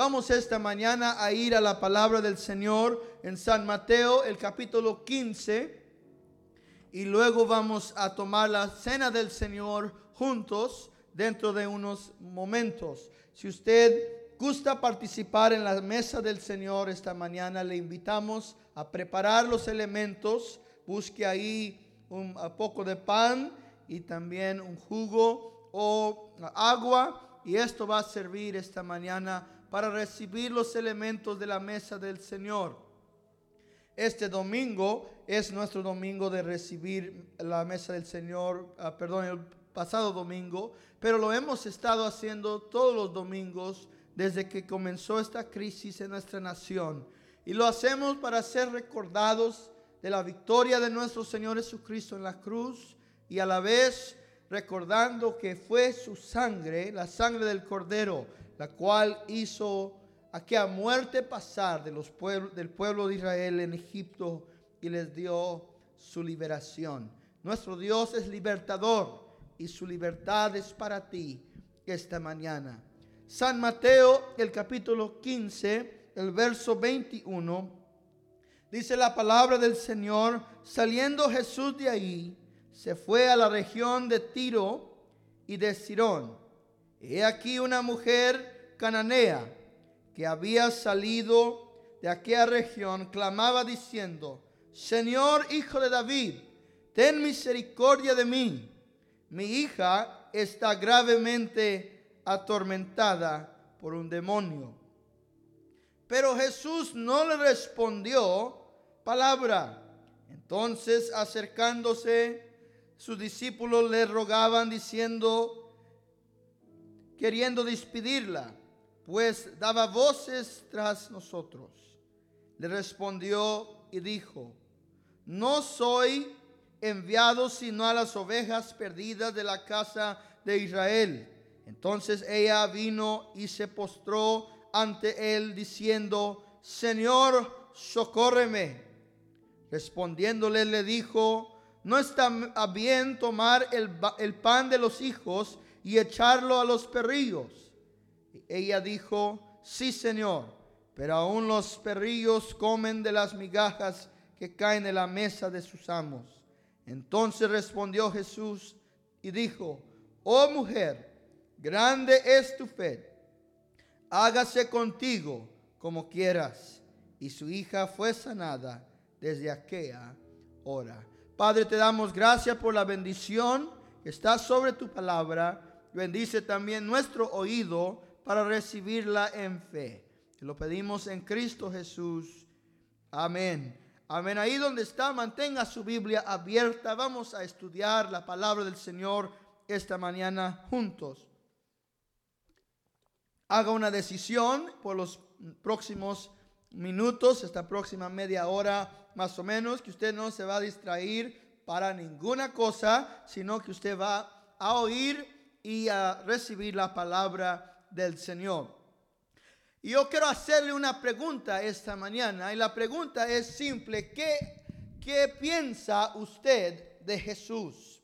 Vamos esta mañana a ir a la palabra del Señor en San Mateo, el capítulo 15, y luego vamos a tomar la cena del Señor juntos dentro de unos momentos. Si usted gusta participar en la mesa del Señor esta mañana, le invitamos a preparar los elementos. Busque ahí un poco de pan y también un jugo o agua. Y esto va a servir esta mañana para recibir los elementos de la mesa del Señor. Este domingo es nuestro domingo de recibir la mesa del Señor, ah, perdón, el pasado domingo, pero lo hemos estado haciendo todos los domingos desde que comenzó esta crisis en nuestra nación. Y lo hacemos para ser recordados de la victoria de nuestro Señor Jesucristo en la cruz y a la vez recordando que fue su sangre, la sangre del Cordero, la cual hizo aquella muerte pasar de los pueblos, del pueblo de Israel en Egipto y les dio su liberación. Nuestro Dios es libertador y su libertad es para ti esta mañana. San Mateo, el capítulo 15, el verso 21, dice la palabra del Señor, saliendo Jesús de ahí, se fue a la región de Tiro y de Sirón He aquí una mujer cananea que había salido de aquella región, clamaba diciendo, Señor Hijo de David, ten misericordia de mí. Mi hija está gravemente atormentada por un demonio. Pero Jesús no le respondió palabra. Entonces acercándose, sus discípulos le rogaban diciendo, queriendo despedirla, pues daba voces tras nosotros. Le respondió y dijo, no soy enviado sino a las ovejas perdidas de la casa de Israel. Entonces ella vino y se postró ante él diciendo, Señor, socórreme. Respondiéndole le dijo, no está bien tomar el, el pan de los hijos y echarlo a los perrillos. Ella dijo, sí Señor, pero aún los perrillos comen de las migajas que caen de la mesa de sus amos. Entonces respondió Jesús y dijo, oh mujer, grande es tu fe, hágase contigo como quieras. Y su hija fue sanada desde aquella hora. Padre, te damos gracias por la bendición que está sobre tu palabra bendice también nuestro oído para recibirla en fe. lo pedimos en Cristo Jesús. Amén. Amén. Ahí donde está, mantenga su Biblia abierta. Vamos a estudiar la palabra del Señor esta mañana juntos. Haga una decisión por los próximos minutos, esta próxima media hora más o menos, que usted no se va a distraer para ninguna cosa, sino que usted va a oír y a recibir la palabra del Señor. Y yo quiero hacerle una pregunta esta mañana y la pregunta es simple, ¿qué, qué piensa usted de Jesús?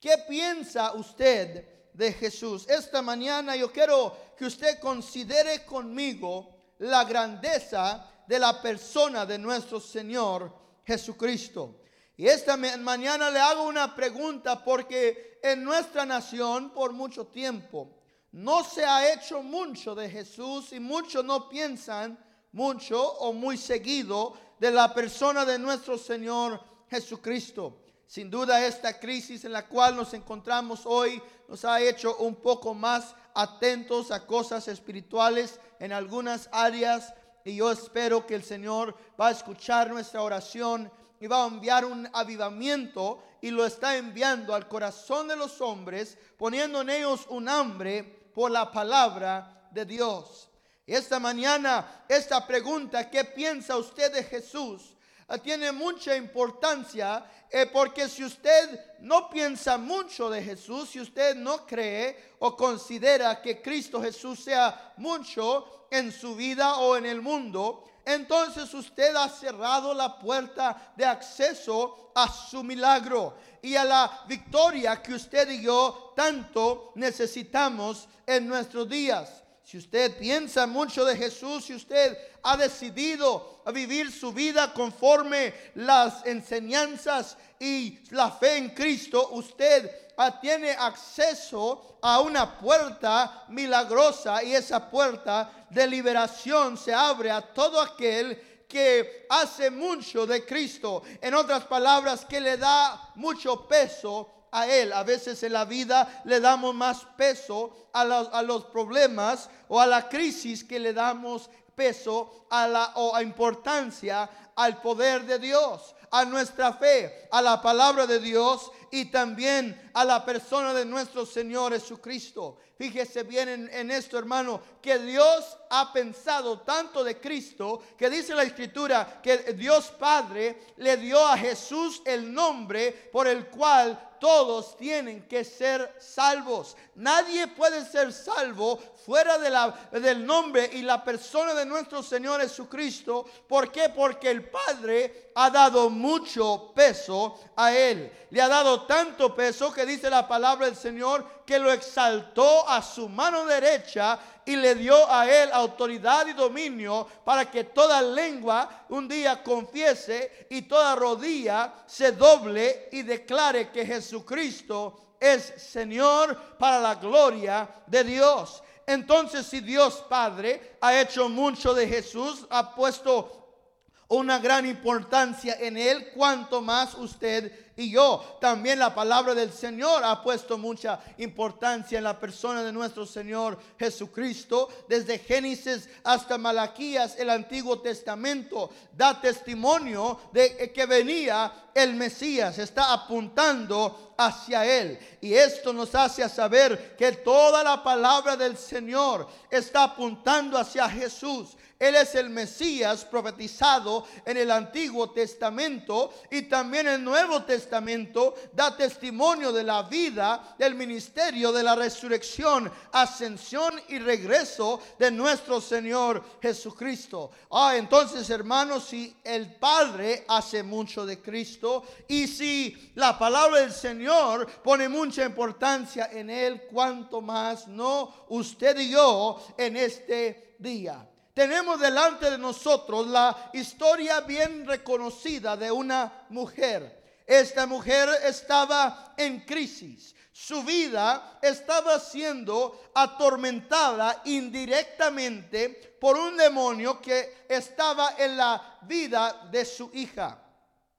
¿Qué piensa usted de Jesús? Esta mañana yo quiero que usted considere conmigo la grandeza de la persona de nuestro Señor Jesucristo. Y esta mañana le hago una pregunta porque en nuestra nación por mucho tiempo no se ha hecho mucho de Jesús y muchos no piensan mucho o muy seguido de la persona de nuestro Señor Jesucristo. Sin duda esta crisis en la cual nos encontramos hoy nos ha hecho un poco más atentos a cosas espirituales en algunas áreas y yo espero que el Señor va a escuchar nuestra oración y va a enviar un avivamiento y lo está enviando al corazón de los hombres, poniendo en ellos un hambre por la palabra de Dios. Esta mañana, esta pregunta, ¿qué piensa usted de Jesús? Ah, tiene mucha importancia eh, porque si usted no piensa mucho de Jesús, si usted no cree o considera que Cristo Jesús sea mucho en su vida o en el mundo, entonces usted ha cerrado la puerta de acceso a su milagro y a la victoria que usted y yo tanto necesitamos en nuestros días. Si usted piensa mucho de Jesús, si usted ha decidido vivir su vida conforme las enseñanzas y la fe en Cristo, usted tiene acceso a una puerta milagrosa y esa puerta de liberación se abre a todo aquel que hace mucho de Cristo. En otras palabras, que le da mucho peso a Él. A veces en la vida le damos más peso a los, a los problemas o a la crisis que le damos peso a la o a importancia al poder de Dios, a nuestra fe, a la palabra de Dios y también a la persona de nuestro Señor Jesucristo. Fíjese bien en, esto, hermano, que Dios ha pensado tanto de Cristo que dice la Escritura que Dios Padre le dio a Jesús el nombre por el cual todos tienen que ser salvos. Nadie puede ser salvo fuera de la, del nombre y la persona de nuestro Señor Jesucristo. ¿Por qué? Porque el Padre ha dado mucho peso a Él. Le ha dado tanto peso que dice la palabra del Señor que lo exaltó a su mano derecha y le dio a él autoridad y dominio para que toda lengua un día confiese y toda rodilla se doble y declare que Jesucristo es Señor para la gloria de Dios. Entonces, si Dios Padre ha hecho mucho de Jesús, ha puesto una gran importancia en él, cuanto más usted y yo. También la palabra del Señor ha puesto mucha importancia en la persona de nuestro Señor Jesucristo. Desde Génesis hasta Malaquías, el Antiguo Testamento da testimonio de que venía el Mesías, está apuntando hacia Él. Y esto nos hace saber que toda la palabra del Señor está apuntando hacia Jesús. Él es el Mesías profetizado en el Antiguo Testamento y también el Nuevo Testamento da testimonio de la vida, del ministerio, de la resurrección, ascensión y regreso de nuestro Señor Jesucristo. Ah, entonces hermanos, si el Padre hace mucho de Cristo y si la palabra del Señor pone mucha importancia en Él, cuanto más no usted y yo en este día. Tenemos delante de nosotros la historia bien reconocida de una mujer. Esta mujer estaba en crisis. Su vida estaba siendo atormentada indirectamente por un demonio que estaba en la vida de su hija.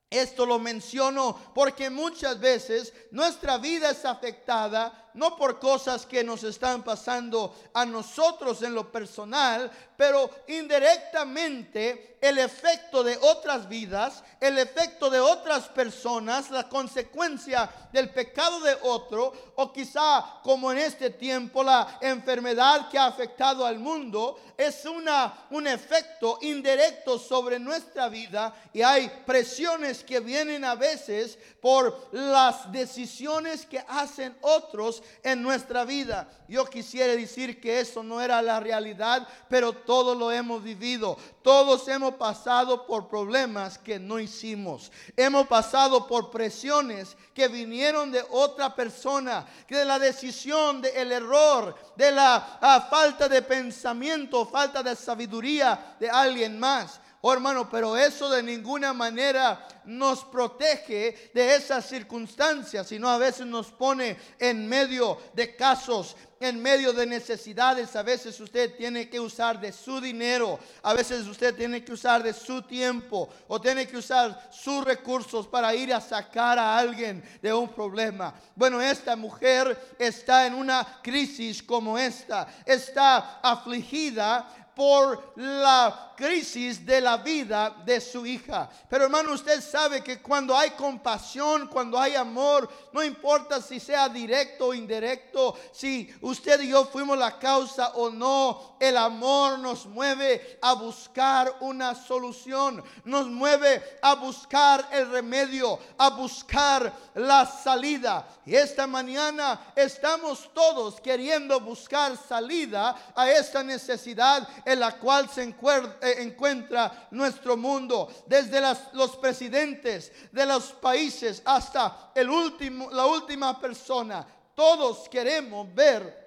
Esto lo menciono porque muchas veces nuestra vida es afectada no por cosas que nos están pasando a nosotros en lo personal, pero indirectamente el efecto de otras vidas, el efecto de otras personas, la consecuencia del pecado de otro, o quizá como en este tiempo la enfermedad que ha afectado al mundo, es una, un efecto indirecto sobre nuestra vida y hay presiones que vienen a veces por las decisiones que hacen otros en nuestra vida. Yo quisiera decir que eso no era la realidad, pero todos lo hemos vivido. Todos hemos pasado por problemas que no hicimos. Hemos pasado por presiones que vinieron de otra persona, de la decisión, del error, de la ah, falta de pensamiento, falta de sabiduría de alguien más. Oh hermano, pero eso de ninguna manera nos protege de esas circunstancias, sino a veces nos pone en medio de casos, en medio de necesidades. A veces usted tiene que usar de su dinero, a veces usted tiene que usar de su tiempo o tiene que usar sus recursos para ir a sacar a alguien de un problema. Bueno, esta mujer está en una crisis como esta, está afligida por la crisis de la vida de su hija. Pero hermano, usted sabe que cuando hay compasión, cuando hay amor, no importa si sea directo o indirecto, si usted y yo fuimos la causa o no, el amor nos mueve a buscar una solución, nos mueve a buscar el remedio, a buscar la salida. Y esta mañana estamos todos queriendo buscar salida a esta necesidad en la cual se encuentra eh, encuentra nuestro mundo, desde los presidentes de los países hasta el último, la última persona. Todos queremos ver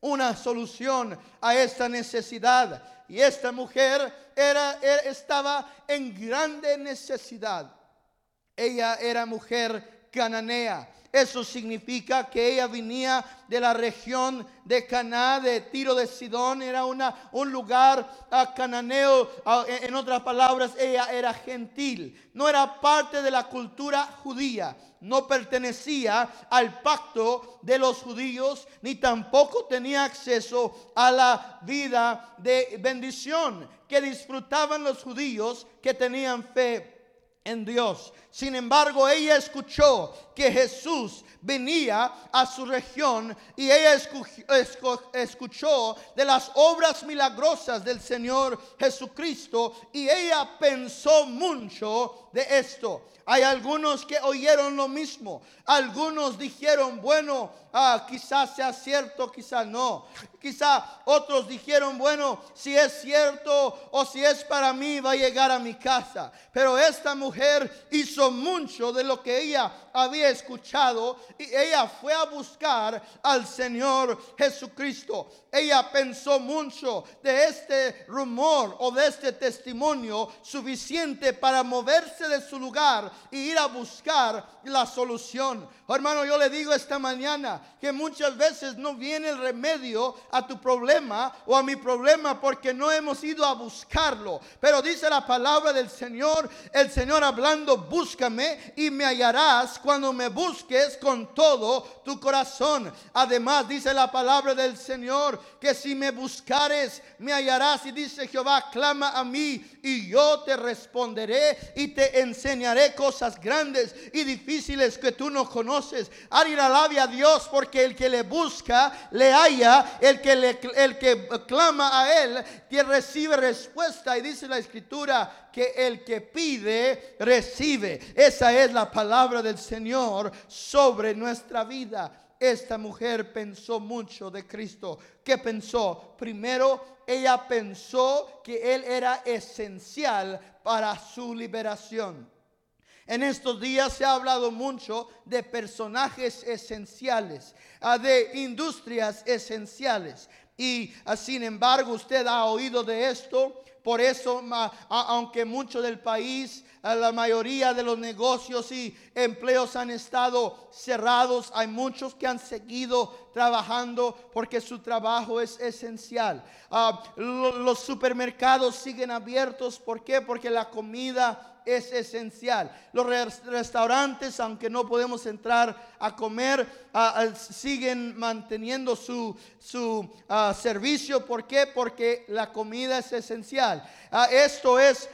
una solución a esta necesidad. Y esta mujer era, e, estaba en grande necesidad. Ella era mujer cananea. Eso significa que ella venía de la región de Caná, de Tiro de Sidón, era una, un lugar uh, cananeo. Uh, en otras palabras, ella era gentil, no era parte de la cultura judía, no pertenecía al pacto de los judíos, ni tampoco tenía acceso a la vida de bendición que disfrutaban los judíos que tenían fe en Dios. Sin embargo, ella escuchó que Jesús venía a su región y ella escuchó de las obras milagrosas del Señor Jesucristo y ella pensó mucho de esto. Hay algunos que oyeron lo mismo. Algunos dijeron, bueno, ah, quizás sea cierto, quizás no. Quizá otros dijeron, bueno, si es cierto o si es para mí, va a llegar a mi casa. Pero esta mujer hizo mucho de lo que ella había escuchado y ella fue a buscar al Señor Jesucristo. Ella pensó mucho de este rumor o de este testimonio suficiente para moverse de su lugar y ir a buscar la solución. hermano, yo le digo esta mañana que muchas veces no viene el remedio a tu problema o a mi problema porque no hemos ido a buscarlo. Pero dice la palabra del Señor, el Señor hablando, búscame y me hallarás cuando me busques con todo tu corazón. Además dice la palabra del Señor que si me buscares me hallarás y dice Jehová, clama a mí y yo te responderé y te enseñaré cosas grandes y difíciles que tú no conoces. Alguien alabe a Dios porque el que le busca le halla, el que el que clama a él que recibe respuesta y dice la escritura que el que pide, recibe. Esa es la palabra del Señor sobre nuestra vida. Esta mujer pensó mucho de Cristo. ¿Qué pensó? Primero, ella pensó que Él era esencial para su liberación. En estos días se ha hablado mucho de personajes esenciales, ah, de industrias esenciales. Y ah, sin embargo, usted ha oído de esto. Por eso, aunque mucho del país, la mayoría de los negocios y empleos han estado cerrados, hay muchos que han seguido trabajando porque su trabajo es esencial. Ah, los supermercados siguen abiertos. ¿Por qué? Porque la comida es esencial. Los restaurantes, aunque no podemos entrar a comer, ah, ah, siguen manteniendo su, su ah, servicio. ¿Por qué? Porque la comida es esencial. Esto es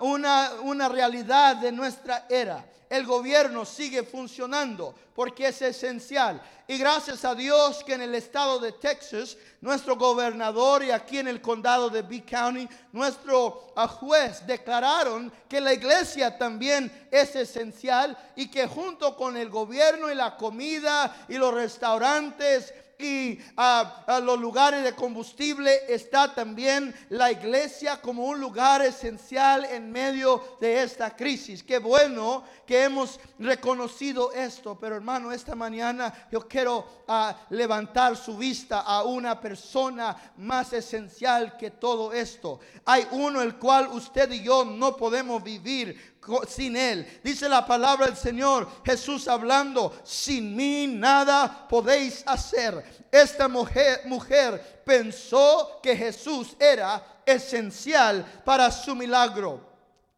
una, una realidad de nuestra era el gobierno sigue funcionando porque es esencial. Y gracias a Dios que en el estado de Texas, nuestro gobernador y aquí en el condado de B County, nuestro ah, juez declararon que la iglesia también es esencial y que junto con el gobierno y la comida y los restaurantes, y a, los lugares de combustible está también la iglesia como un lugar esencial en medio de esta crisis. Qué bueno que hemos reconocido esto, pero hermano, esta mañana yo quiero levantar su vista a una persona más esencial que todo esto. Hay uno el cual usted y yo no podemos vivir sin Él. Dice la palabra del Señor, Jesús hablando, sin mí nada podéis hacer. Esta mujer, pensó que Jesús era esencial para su milagro.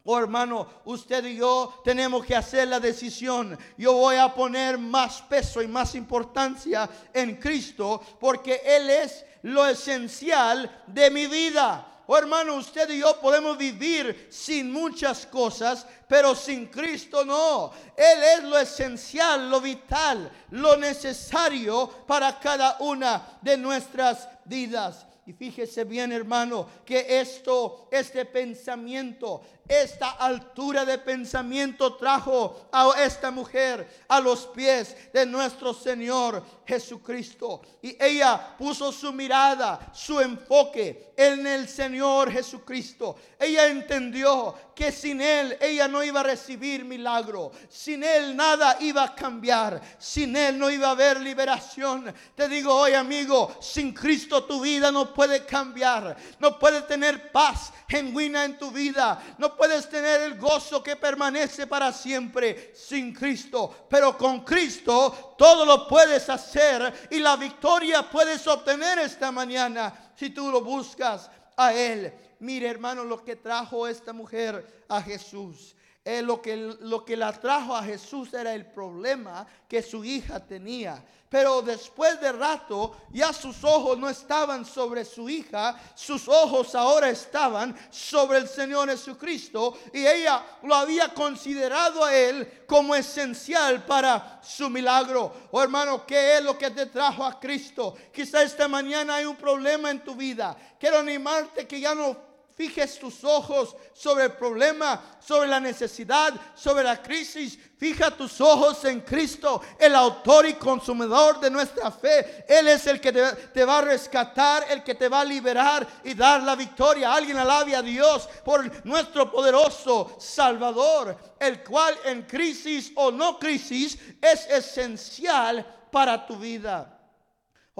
Oh hermano, usted y yo tenemos que hacer la decisión. Yo voy a poner más peso y más importancia en Cristo porque Él es lo esencial de mi vida. Oh hermano, usted y yo podemos vivir sin muchas cosas, pero sin Cristo no. Él es lo esencial, lo vital, lo necesario para cada una de nuestras vidas. Y fíjese bien, hermano, que esto, este pensamiento, esta altura de pensamiento trajo a esta mujer a los pies de nuestro Señor Jesucristo. Y ella puso su mirada, su enfoque en el Señor Jesucristo. Ella entendió que sin Él ella no iba a recibir milagro. Sin Él nada iba a cambiar. Sin Él no iba a haber liberación. Te digo hoy, amigo, sin Cristo tu vida no puede cambiar. No puede tener paz genuina en tu vida. No puedes tener el gozo que permanece para siempre sin Cristo. Pero con Cristo todo lo puedes hacer y la victoria puedes obtener esta mañana si tú lo buscas a Él. Mire hermano lo que trajo esta mujer a Jesús. Eh, lo, que, lo que la trajo a Jesús era el problema que su hija tenía. Pero después de rato ya sus ojos no estaban sobre su hija, sus ojos ahora estaban sobre el Señor Jesucristo y ella lo había considerado a él como esencial para su milagro. Oh hermano, ¿qué es lo que te trajo a Cristo? Quizá esta mañana hay un problema en tu vida. Quiero animarte que ya no fijes tus ojos sobre el problema, sobre la necesidad, sobre la crisis. Fija tus ojos en Cristo, el autor y consumidor de nuestra fe. Él es el que te, va a rescatar, el que te va a liberar y dar la victoria. Alguien alabe a Dios por nuestro poderoso Salvador, el cual en crisis o no crisis es esencial para tu vida.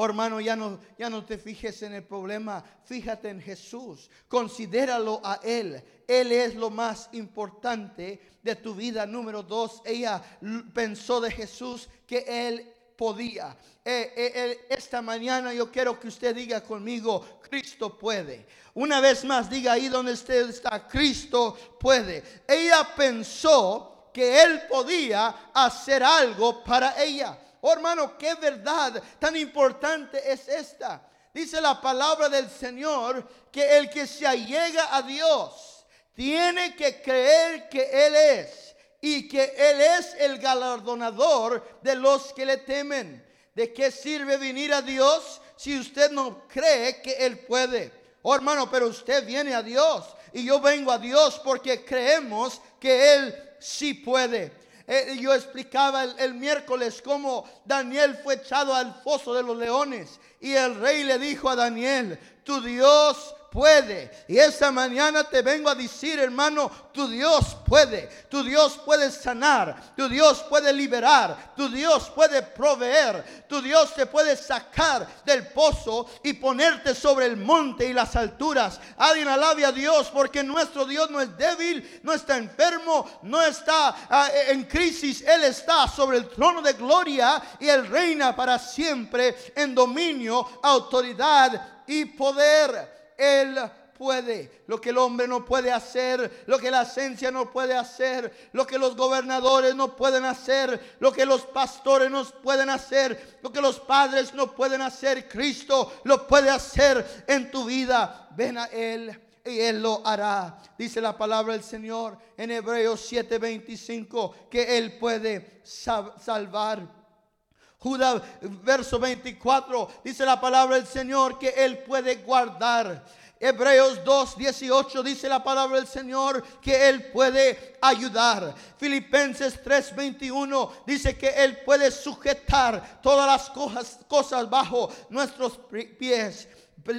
Oh, hermano, ya no, ya no te fijes en el problema, fíjate en Jesús, considéralo a Él. Él es lo más importante de tu vida. Número dos, ella pensó de Jesús que Él podía. Eh, eh, esta mañana yo quiero que usted diga conmigo, Cristo puede. Una vez más, diga ahí donde usted está, Cristo puede. Ella pensó que Él podía hacer algo para ella. Oh hermano, qué verdad tan importante es esta. Dice la palabra del Señor que el que se allega a Dios tiene que creer que Él es y que Él es el galardonador de los que le temen. ¿De qué sirve venir a Dios si usted no cree que Él puede? Oh hermano, pero usted viene a Dios y yo vengo a Dios porque creemos que Él sí puede. Eh, yo explicaba el, miércoles cómo Daniel fue echado al foso de los leones. Y el rey le dijo a Daniel, tu Dios puede. Y esta mañana te vengo a decir, hermano, tu Dios puede. Tu Dios puede sanar. Tu Dios puede liberar. Tu Dios puede proveer. Tu Dios te puede sacar del pozo y ponerte sobre el monte y las alturas. Alguien alabe a Dios porque nuestro Dios no es débil, no está enfermo, no está ah, en crisis. Él está sobre el trono de gloria y Él reina para siempre en dominio, autoridad y poder. Él puede. Lo que el hombre no puede hacer, lo que la esencia no puede hacer, lo que los gobernadores no pueden hacer, lo que los pastores no pueden hacer, lo que los padres no pueden hacer, Cristo lo puede hacer en tu vida. Ven a Él y Él lo hará. Dice la palabra del Señor en Hebreos 7:25 que Él puede salvar. Judas, verso 24, dice la palabra del Señor que Él puede guardar. Hebreos 2, 18 dice la palabra del Señor que Él puede ayudar. Filipenses 3, 21 dice que Él puede sujetar todas las cosas, cosas bajo nuestros pies.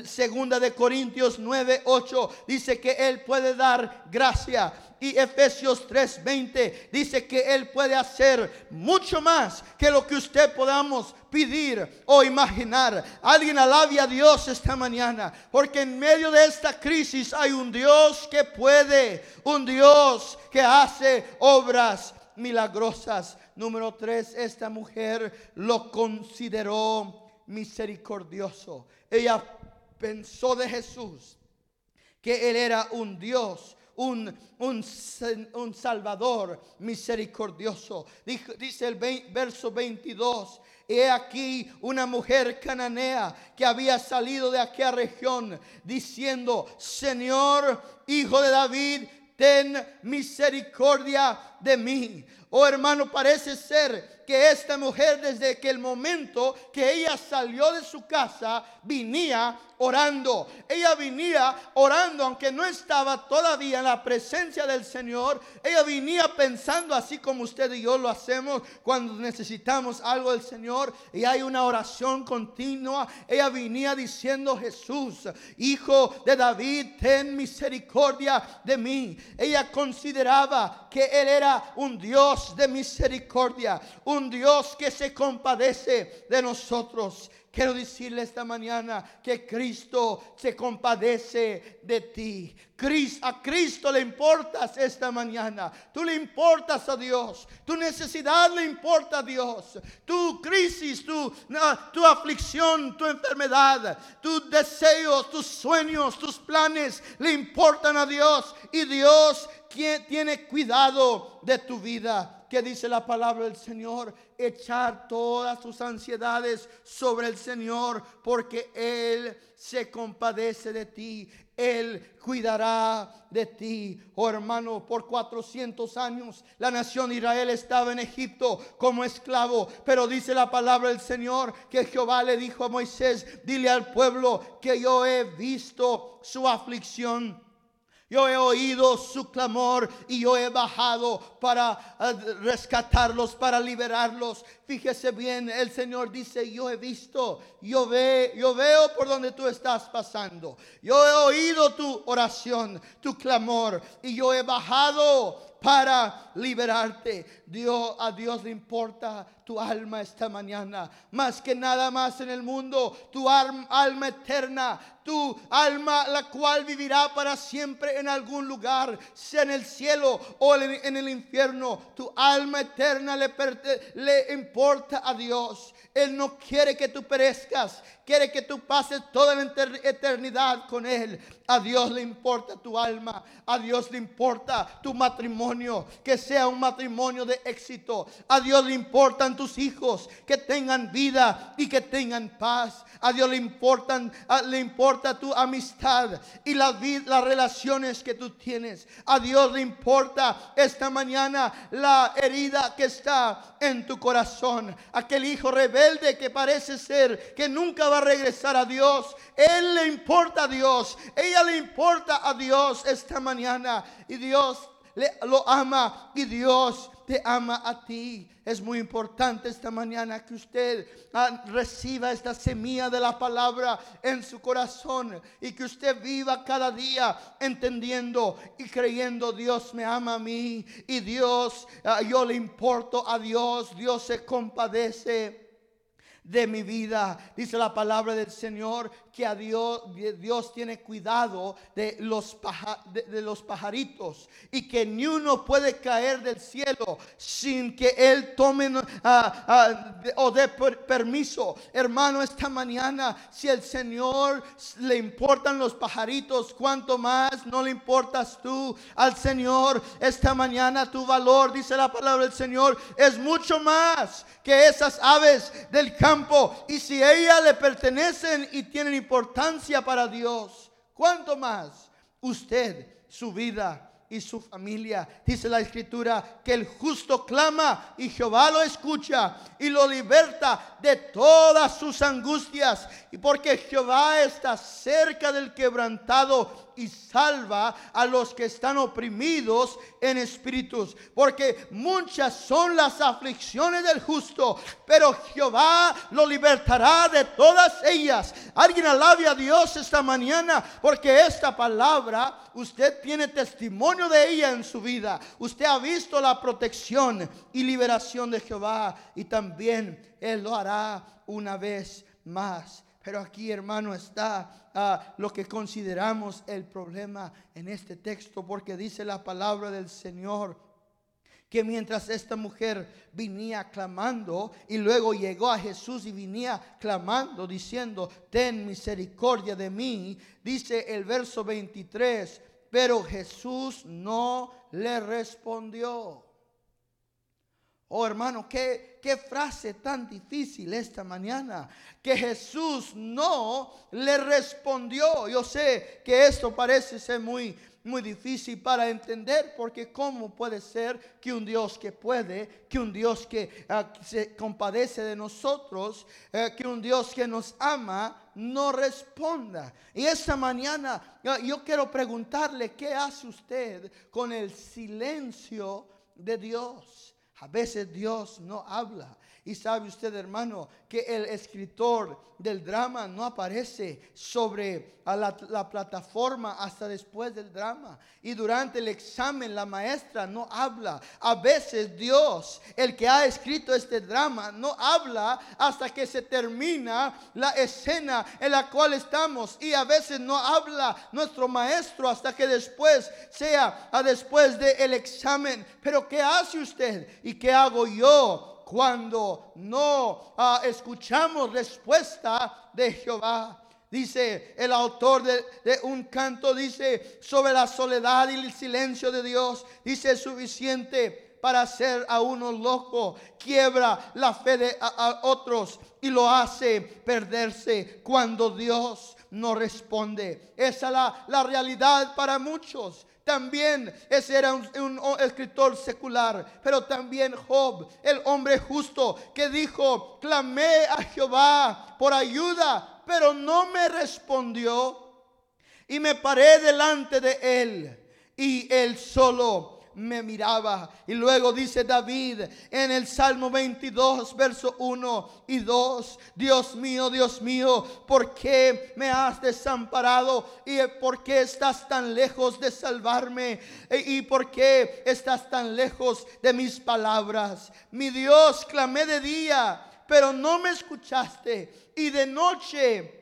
Segunda de Corintios 9, 8 dice que Él puede dar gracia y Efesios 3:20 dice que Él puede hacer mucho más que lo que usted podamos pedir o imaginar. Alguien alabe a Dios esta mañana, porque en medio de esta crisis hay un Dios que puede, un Dios que hace obras milagrosas. Número 3, esta mujer lo consideró misericordioso. Ella pensó de Jesús que Él era un Dios un, un, Salvador misericordioso. Dice el verso 22. He aquí una mujer cananea que había salido de aquella región diciendo, Señor, hijo de David, ten misericordia de mí. Oh hermano, parece ser que esta mujer desde que el momento que ella salió de su casa venía orando. Ella venía orando aunque no estaba todavía en la presencia del Señor. Ella venía pensando así como usted y yo lo hacemos cuando necesitamos algo del Señor y hay una oración continua. Ella venía diciendo, Jesús, hijo de David, ten misericordia de mí. Ella consideraba que Él era un Dios de misericordia, un Dios que se compadece de nosotros. Quiero decirle esta mañana que Cristo se compadece de ti. A Cristo le importas esta mañana. Tú le importas a Dios. Tu necesidad le importa a Dios. Tu crisis, tu, tu aflicción, tu enfermedad, tus deseos, tus sueños, tus planes le importan a Dios. Y Dios tiene cuidado de tu vida que dice la palabra del Señor, echar todas tus ansiedades sobre el Señor, porque Él se compadece de ti. Él cuidará de ti. Oh hermano, por 400 años la nación de Israel estaba en Egipto como esclavo. Pero dice la palabra del Señor que Jehová le dijo a Moisés, dile al pueblo que yo he visto su aflicción yo he oído su clamor y yo he bajado para eh, rescatarlos, para liberarlos. Fíjese bien, el Señor dice, yo he visto, yo, ve, yo veo por donde tú estás pasando. Yo he oído tu oración, tu clamor y yo he bajado para liberarte. Dios, a Dios le importa tu alma esta mañana. Más que nada más en el mundo, tu alma eterna, tu alma la cual vivirá para siempre en algún lugar, sea en el cielo o en el infierno. Tu alma eterna le, le importa a Dios. Él no quiere que tú perezcas, quiere que tú pases toda la eternidad con Él. A Dios le importa tu alma, a Dios le importa tu matrimonio, que sea un matrimonio de éxito. A Dios le importan tus hijos, que tengan vida y que tengan paz. A Dios le importan, le importa tu amistad y las, las relaciones que tú tienes. A Dios le importa esta mañana la herida que está en tu corazón. Aquel hijo rebelde que parece ser que nunca va a regresar a Dios. Él le importa a Dios. Ella le importa a Dios esta mañana. Y Dios le, lo ama. Y Dios ama a ti. Es muy importante esta mañana que usted ah, reciba esta semilla de la palabra en su corazón y que usted viva cada día entendiendo y creyendo Dios me ama a mí y Dios, ah, yo le importo a Dios, Dios se compadece de mi vida. Dice la palabra del Señor que a Dios, Dios tiene cuidado de los, de, los pajaritos y que ni uno puede caer del cielo sin que Él tome ah, o dé permiso. Hermano, esta mañana, si el Señor le importan los pajaritos, cuanto más no le importas tú al Señor. Esta mañana tu valor, dice la palabra del Señor, es mucho más que esas aves del campo. Y si a ella le pertenecen y tienen importancia para Dios, ¿cuánto más usted, su vida? y su familia. Dice la escritura que el justo clama y Jehová lo escucha y lo liberta de todas sus angustias. Y porque Jehová está cerca del quebrantado y salva a los que están oprimidos en espíritus. Porque muchas son las aflicciones del justo, pero Jehová lo libertará de todas ellas. Alguien alabe a Dios esta mañana, porque esta palabra usted tiene testimonio de ella en su vida. Usted ha visto la protección y liberación de Jehová y también Él lo hará una vez más. Pero aquí, hermano, está lo que consideramos el problema en este texto, porque dice la palabra del Señor que mientras esta mujer venía clamando y luego llegó a Jesús y venía clamando diciendo, ten misericordia de mí, dice el verso 23, pero Jesús no le respondió. Oh hermano, qué, qué frase tan difícil esta mañana. Que Jesús no le respondió. Yo sé que esto parece ser muy muy difícil para entender, porque cómo puede ser que un Dios que puede, que un Dios que ah, se compadece de nosotros, eh, que un Dios que nos ama, no responda. Y esta mañana yo quiero preguntarle, ¿qué hace usted con el silencio de Dios? A veces Dios no habla. Y sabe usted, hermano, que el escritor del drama no aparece sobre la, la, plataforma hasta después del drama. Y durante el examen la maestra no habla. A veces Dios, el que ha escrito este drama, no habla hasta que se termina la escena en la cual estamos. Y a veces no habla nuestro maestro hasta que después sea a después del examen. Pero ¿qué hace usted? ¿Y qué hago yo? Cuando no ah, escuchamos respuesta de Jehová. Dice el autor de, un canto, dice sobre la soledad y el silencio de Dios, dice suficiente para hacer a uno loco, quiebra la fe de a otros y lo hace perderse cuando Dios no responde. Esa es la, la realidad para muchos. También ese era un, escritor secular, pero también Job, el hombre justo, que dijo, clamé a Jehová por ayuda, pero no me respondió. Y me paré delante de él y él solo me miraba. Y luego dice David en el Salmo 22, verso 1 y 2, Dios mío, Dios mío, ¿por qué me has desamparado? ¿Y por qué estás tan lejos de salvarme? ¿Y por qué estás tan lejos de mis palabras? Mi Dios, clamé de día, pero no me escuchaste. Y de noche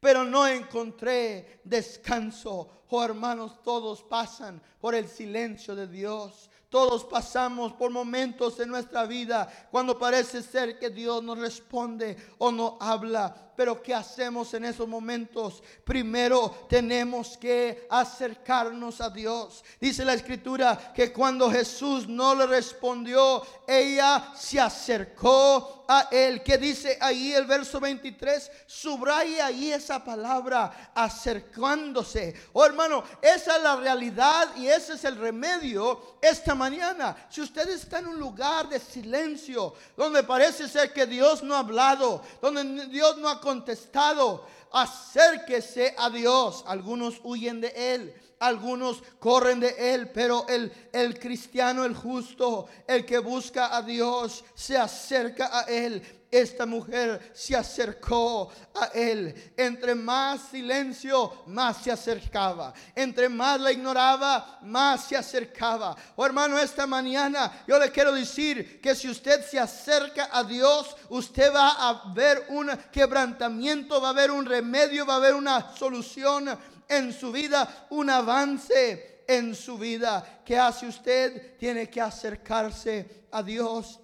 pero no encontré descanso. Oh hermanos, todos pasan por el silencio de Dios. Todos pasamos por momentos en nuestra vida cuando parece ser que Dios no responde o no habla. Pero ¿qué hacemos en esos momentos? Primero tenemos que acercarnos a Dios. Dice la escritura que cuando Jesús no le respondió, ella se acercó a él. ¿Qué dice ahí el verso 23? Subraya ahí esa palabra, acercándose. Oh hermano, esa es la realidad y ese es el remedio esta mañana. Si usted está en un lugar de silencio, donde parece ser que Dios no ha hablado, donde Dios no ha contestado, acérquese a Dios. Algunos huyen de Él, algunos corren de Él, pero el, el cristiano, el justo, el que busca a Dios, se acerca a Él esta mujer se acercó a él. Entre más silencio, más se acercaba. Entre más la ignoraba, más se acercaba. Oh hermano, esta mañana yo le quiero decir que si usted se acerca a Dios, usted va a ver un quebrantamiento, va a haber un remedio, va a haber una solución en su vida, un avance en su vida. ¿Qué hace usted? Tiene que acercarse a Dios.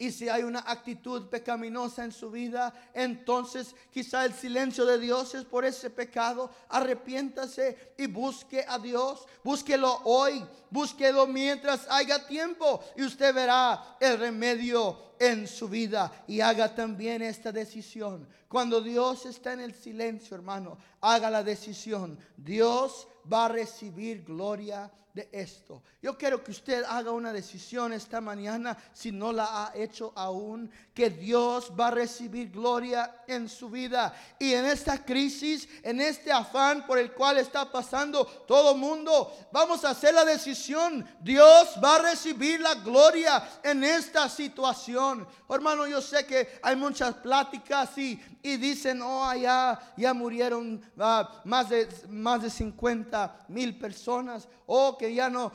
Y si hay una actitud pecaminosa en su vida, entonces quizá el silencio de Dios es por ese pecado. Arrepiéntase y busque a Dios. Búsquelo hoy, búsquelo mientras haya tiempo y usted verá el remedio en su vida. Y haga también esta decisión. Cuando Dios está en el silencio, hermano, haga la decisión. Dios va a recibir gloria de esto. Yo quiero que usted haga una decisión esta mañana, si no la ha hecho aún, que Dios va a recibir gloria en su vida. Y en esta crisis, en este afán por el cual está pasando todo mundo, vamos a hacer la decisión. Dios va a recibir la gloria en esta situación. Hermano, yo sé que hay muchas pláticas y, y dicen, oh, ya, ya murieron ah, más, de, más de 50 mil personas. Oh, que ya no,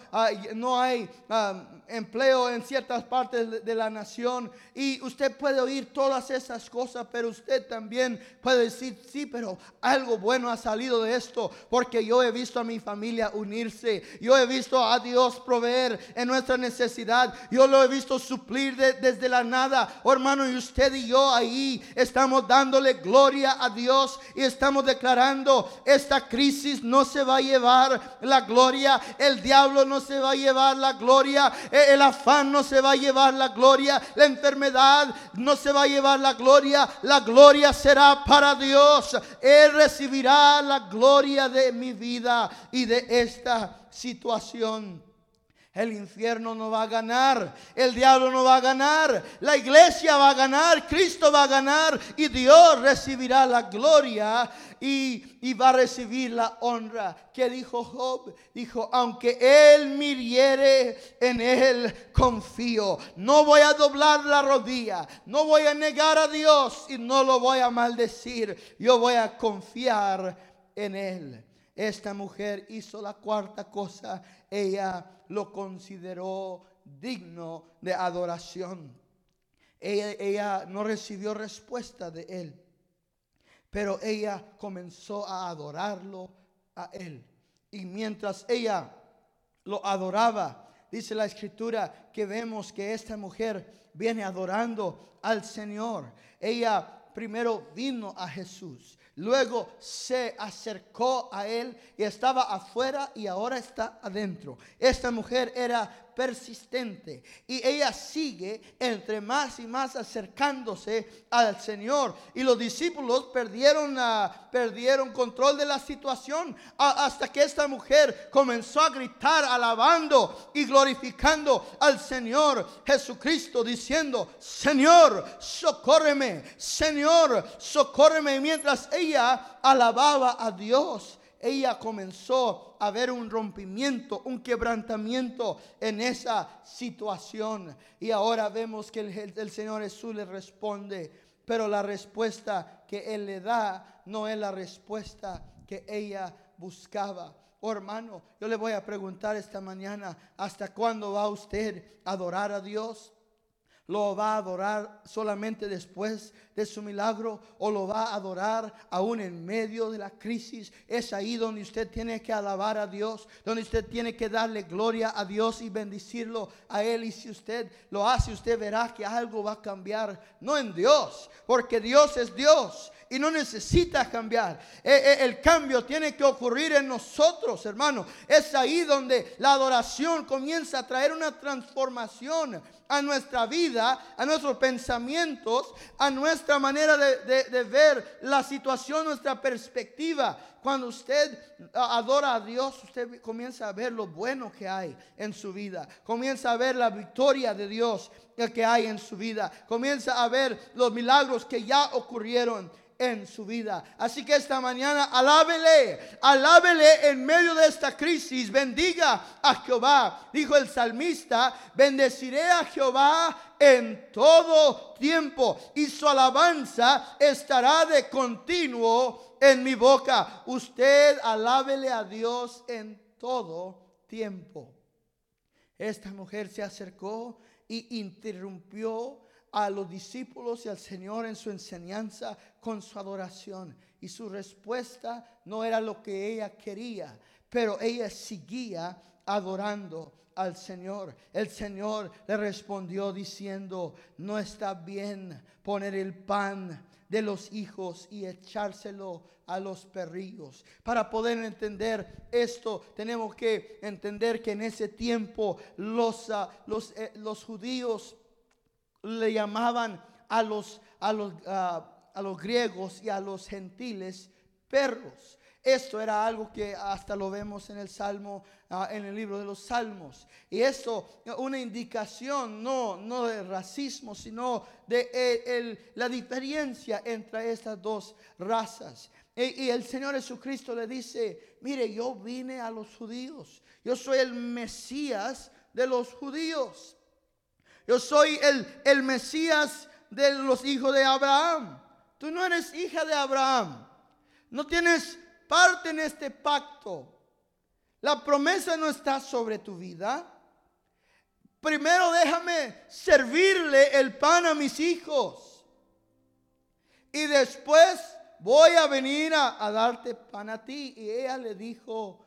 no hay ah, empleo en ciertas partes de la nación. Y usted puede oír todas esas cosas, pero usted también puede decir, sí, pero algo bueno ha salido de esto, porque yo he visto a mi familia unirse, yo he visto a Dios proveer en nuestra necesidad, yo lo he visto suplir desde la nada. Hermano, y usted y yo ahí estamos dándole gloria a Dios y estamos declarando, esta crisis no se va a llevar la gloria, el diablo no se va a llevar la gloria, el afán no se va a llevar la gloria, la enfermedad no se va a llevar la gloria, la gloria será para Dios. Él recibirá la gloria de mi vida y de esta situación. El infierno no va a ganar, el diablo no va a ganar, la iglesia va a ganar, Cristo va a ganar y Dios recibirá la gloria y, va a recibir la honra. ¿Qué dijo Job? Dijo, aunque él miriere, en él confío. No voy a doblar la rodilla, no voy a negar a Dios y no lo voy a maldecir. Yo voy a confiar en él. Esta mujer hizo la cuarta cosa. Ella lo consideró digno de adoración. Ella, no recibió respuesta de él, pero ella comenzó a adorarlo a él. Y mientras ella lo adoraba, dice la escritura que vemos que esta mujer viene adorando al Señor. Ella primero vino a Jesús. Luego se acercó a él y estaba afuera y ahora está adentro. Esta mujer era persistente y ella sigue entre más y más acercándose al Señor. Y los discípulos perdieron, perdieron control de la situación hasta que esta mujer comenzó a gritar alabando y glorificando al Señor Jesucristo diciendo, Señor, socórreme, Señor, socórreme. mientras ella alababa a Dios, ella comenzó a ver un rompimiento, un quebrantamiento en esa situación. Y ahora vemos que el, Señor Jesús le responde, pero la respuesta que Él le da no es la respuesta que ella buscaba. Oh hermano, yo le voy a preguntar esta mañana, ¿hasta cuándo va usted a adorar a Dios? ¿Lo va a adorar solamente después de su milagro o lo va a adorar aún en medio de la crisis? Es ahí donde usted tiene que alabar a Dios, donde usted tiene que darle gloria a Dios y bendecirlo a Él. Y si usted lo hace, usted verá que algo va a cambiar, no en Dios, porque Dios es Dios y no necesita cambiar. Eh, eh, el cambio tiene que ocurrir en nosotros, hermano. Es ahí donde la adoración comienza a traer una transformación a nuestra vida, a nuestros pensamientos, a nuestra manera de, ver la situación, nuestra perspectiva. Cuando usted adora a Dios, usted comienza a ver lo bueno que hay en su vida. Comienza a ver la victoria de Dios que hay en su vida. Comienza a ver los milagros que ya ocurrieron en su vida. Así que esta mañana alábele, alábele en medio de esta crisis, bendiga a Jehová. Dijo el salmista, bendeciré a Jehová en todo tiempo y su alabanza estará de continuo en mi boca. Usted alábele a Dios en todo tiempo. Esta mujer se acercó y interrumpió a los discípulos y al Señor en su enseñanza con su adoración. Y su respuesta no era lo que ella quería, pero ella seguía adorando al Señor. El Señor le respondió diciendo, no está bien poner el pan de los hijos y echárselo a los perrillos. Para poder entender esto, tenemos que entender que en ese tiempo los, ah, los, eh, los judíos le llamaban a los, a los, a los griegos y a los gentiles perros. Esto era algo que hasta lo vemos en el Salmo, ah, en el libro de los Salmos. Y esto, una indicación no, no de racismo, sino de eh, la diferencia entre estas dos razas. Y el Señor Jesucristo le dice, mire, yo vine a los judíos. Yo soy el Mesías de los judíos. Yo soy el, el Mesías de los hijos de Abraham. Tú no eres hija de Abraham. No tienes parte en este pacto. La promesa no está sobre tu vida. Primero déjame servirle el pan a mis hijos. Y después voy a venir a, darte pan a ti. Y ella le dijo,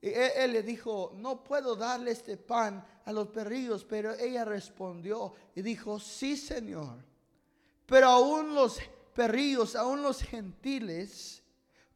él le dijo, no puedo darle este pan a los perrillos, pero ella respondió y dijo, sí, Señor. Pero aún los perrillos, aún los gentiles,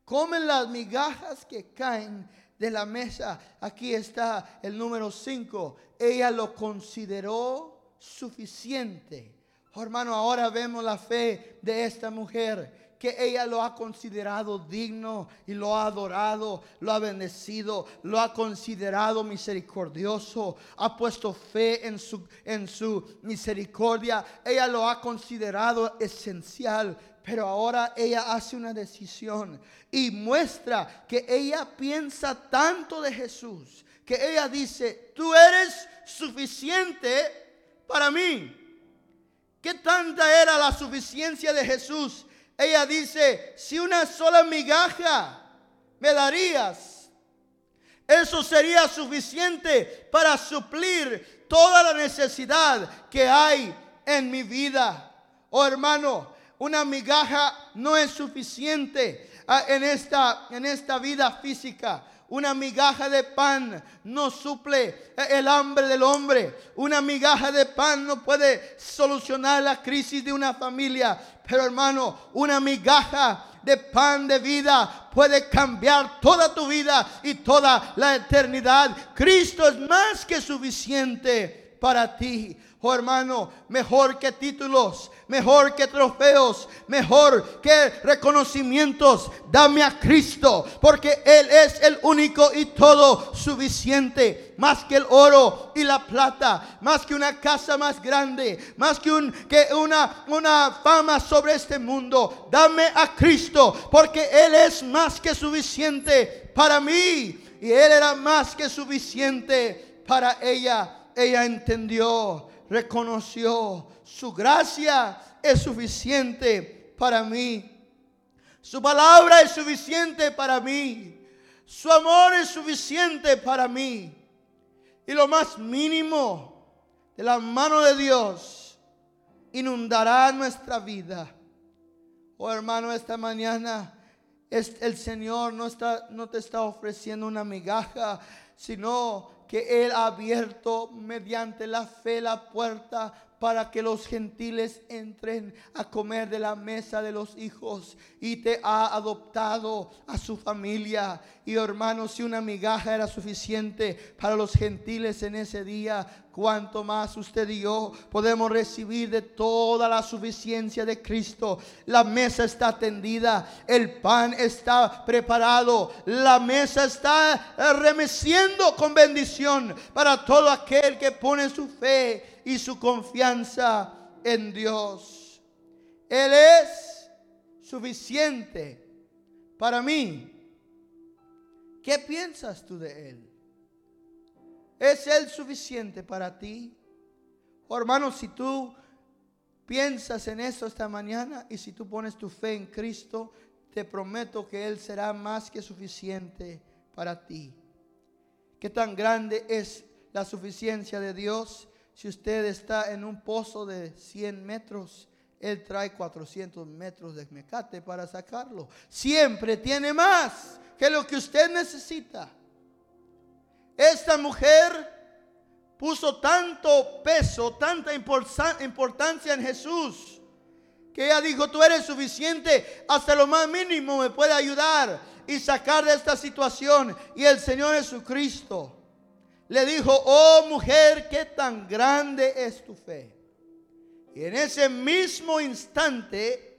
comen las migajas que caen de la mesa. Aquí está el número 5. Ella lo consideró suficiente. Oh, hermano, ahora vemos la fe de esta mujer que ella lo ha considerado digno y lo ha adorado, lo ha bendecido, lo ha considerado misericordioso, ha puesto fe en su, en su misericordia, ella lo ha considerado esencial. Pero ahora ella hace una decisión y muestra que ella piensa tanto de Jesús, que ella dice, tú eres suficiente para mí. ¿Qué tanta era la suficiencia de Jesús? Ella dice, si una sola migaja me darías, eso sería suficiente para suplir toda la necesidad que hay en mi vida. Oh hermano, una migaja no es suficiente ah, en esta, en esta vida física. Una migaja de pan no suple el hambre del hombre. Una migaja de pan no puede solucionar la crisis de una familia. Pero hermano, una migaja de pan de vida puede cambiar toda tu vida y toda la eternidad. Cristo es más que suficiente para ti. Oh hermano, mejor que títulos, mejor que trofeos, mejor que reconocimientos. Dame a Cristo, porque Él es el único y todo suficiente. Más que el oro y la plata, más que una casa más grande, más que, un, que una, una fama sobre este mundo. Dame a Cristo, porque Él es más que suficiente para mí. Y Él era más que suficiente para ella. Ella entendió reconoció, su gracia es suficiente para mí. Su palabra es suficiente para mí. Su amor es suficiente para mí. Y lo más mínimo de la mano de Dios inundará nuestra vida. Oh hermano, esta mañana el Señor no, está, no te está ofreciendo una migaja, sino que Él ha abierto mediante la fe la puerta para que los gentiles entren a comer de la mesa de los hijos y te ha adoptado a su familia. Y hermanos, si una migaja era suficiente para los gentiles en ese día, cuanto más usted y yo podemos recibir de toda la suficiencia de Cristo. La mesa está tendida, el pan está preparado, la mesa está remeciendo con bendición para todo aquel que pone su fe y su confianza en Dios. Él es suficiente para mí. ¿Qué piensas tú de Él? ¿Es Él suficiente para ti? Oh, hermano, si tú piensas en eso esta mañana y si tú pones tu fe en Cristo, te prometo que Él será más que suficiente para ti. ¿Qué tan grande es la suficiencia de Dios? Si usted está en un pozo de 100 metros, Él trae 400 metros de mecate para sacarlo. Siempre tiene más que lo que usted necesita. Esta mujer puso tanto peso, tanta importancia en Jesús, que ella dijo, tú eres suficiente, hasta lo más mínimo me puede ayudar y sacar de esta situación. Y el Señor Jesucristo le dijo, oh mujer, qué tan grande es tu fe. Y en ese mismo instante,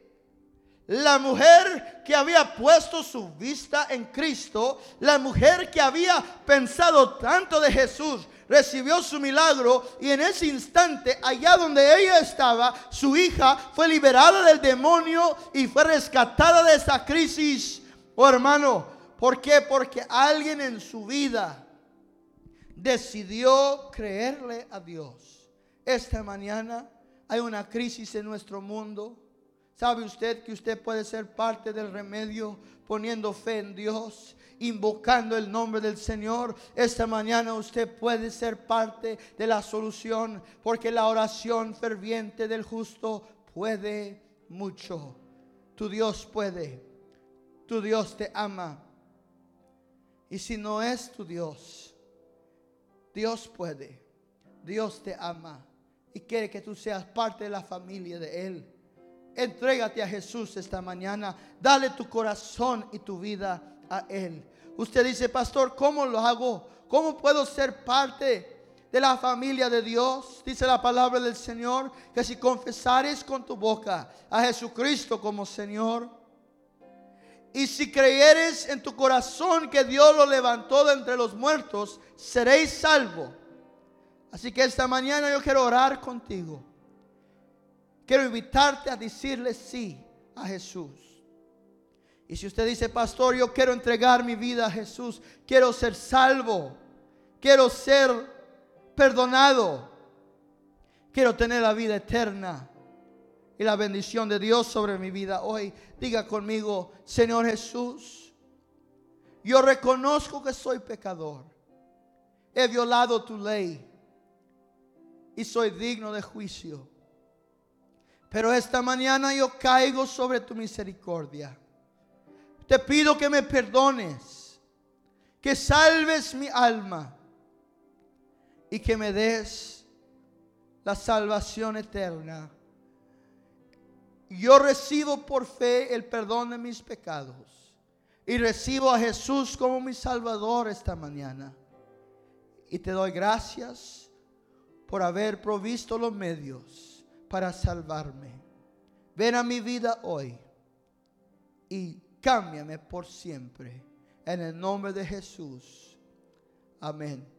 la mujer que había puesto su vista en Cristo, la mujer que había pensado tanto de Jesús, recibió su milagro y en ese instante, allá donde ella estaba, su hija fue liberada del demonio y fue rescatada de esa crisis. Oh hermano, ¿por qué? Porque alguien en su vida decidió creerle a Dios. Esta mañana hay una crisis en nuestro mundo. ¿Sabe usted que usted puede ser parte del remedio poniendo fe en Dios, invocando el nombre del Señor? Esta mañana usted puede ser parte de la solución porque la oración ferviente del justo puede mucho. Tu Dios puede. Tu Dios te ama. Y si no es tu Dios, Dios puede. Dios te ama y quiere que tú seas parte de la familia de Él. Entrégate a Jesús esta mañana. Dale tu corazón y tu vida a Él. Usted dice, pastor, ¿cómo lo hago? ¿Cómo puedo ser parte de la familia de Dios? Dice la palabra del Señor, que si confesares con tu boca a Jesucristo como Señor, y si creyeres en tu corazón que Dios lo levantó de entre los muertos, seréis salvo. Así que esta mañana yo quiero orar contigo. Quiero invitarte a decirle sí a Jesús. Y si usted dice, pastor, yo quiero entregar mi vida a Jesús, quiero ser salvo, quiero ser perdonado, quiero tener la vida eterna y la bendición de Dios sobre mi vida hoy, diga conmigo, Señor Jesús, yo reconozco que soy pecador, he violado tu ley y soy digno de juicio. Pero esta mañana yo caigo sobre tu misericordia. Te pido que me perdones, que salves mi alma y que me des la salvación eterna. Yo recibo por fe el perdón de mis pecados y recibo a Jesús como mi Salvador esta mañana. Y te doy gracias por haber provisto los medios para salvarme. Ven a mi vida hoy y cámbiame por siempre. En el nombre de Jesús. Amén.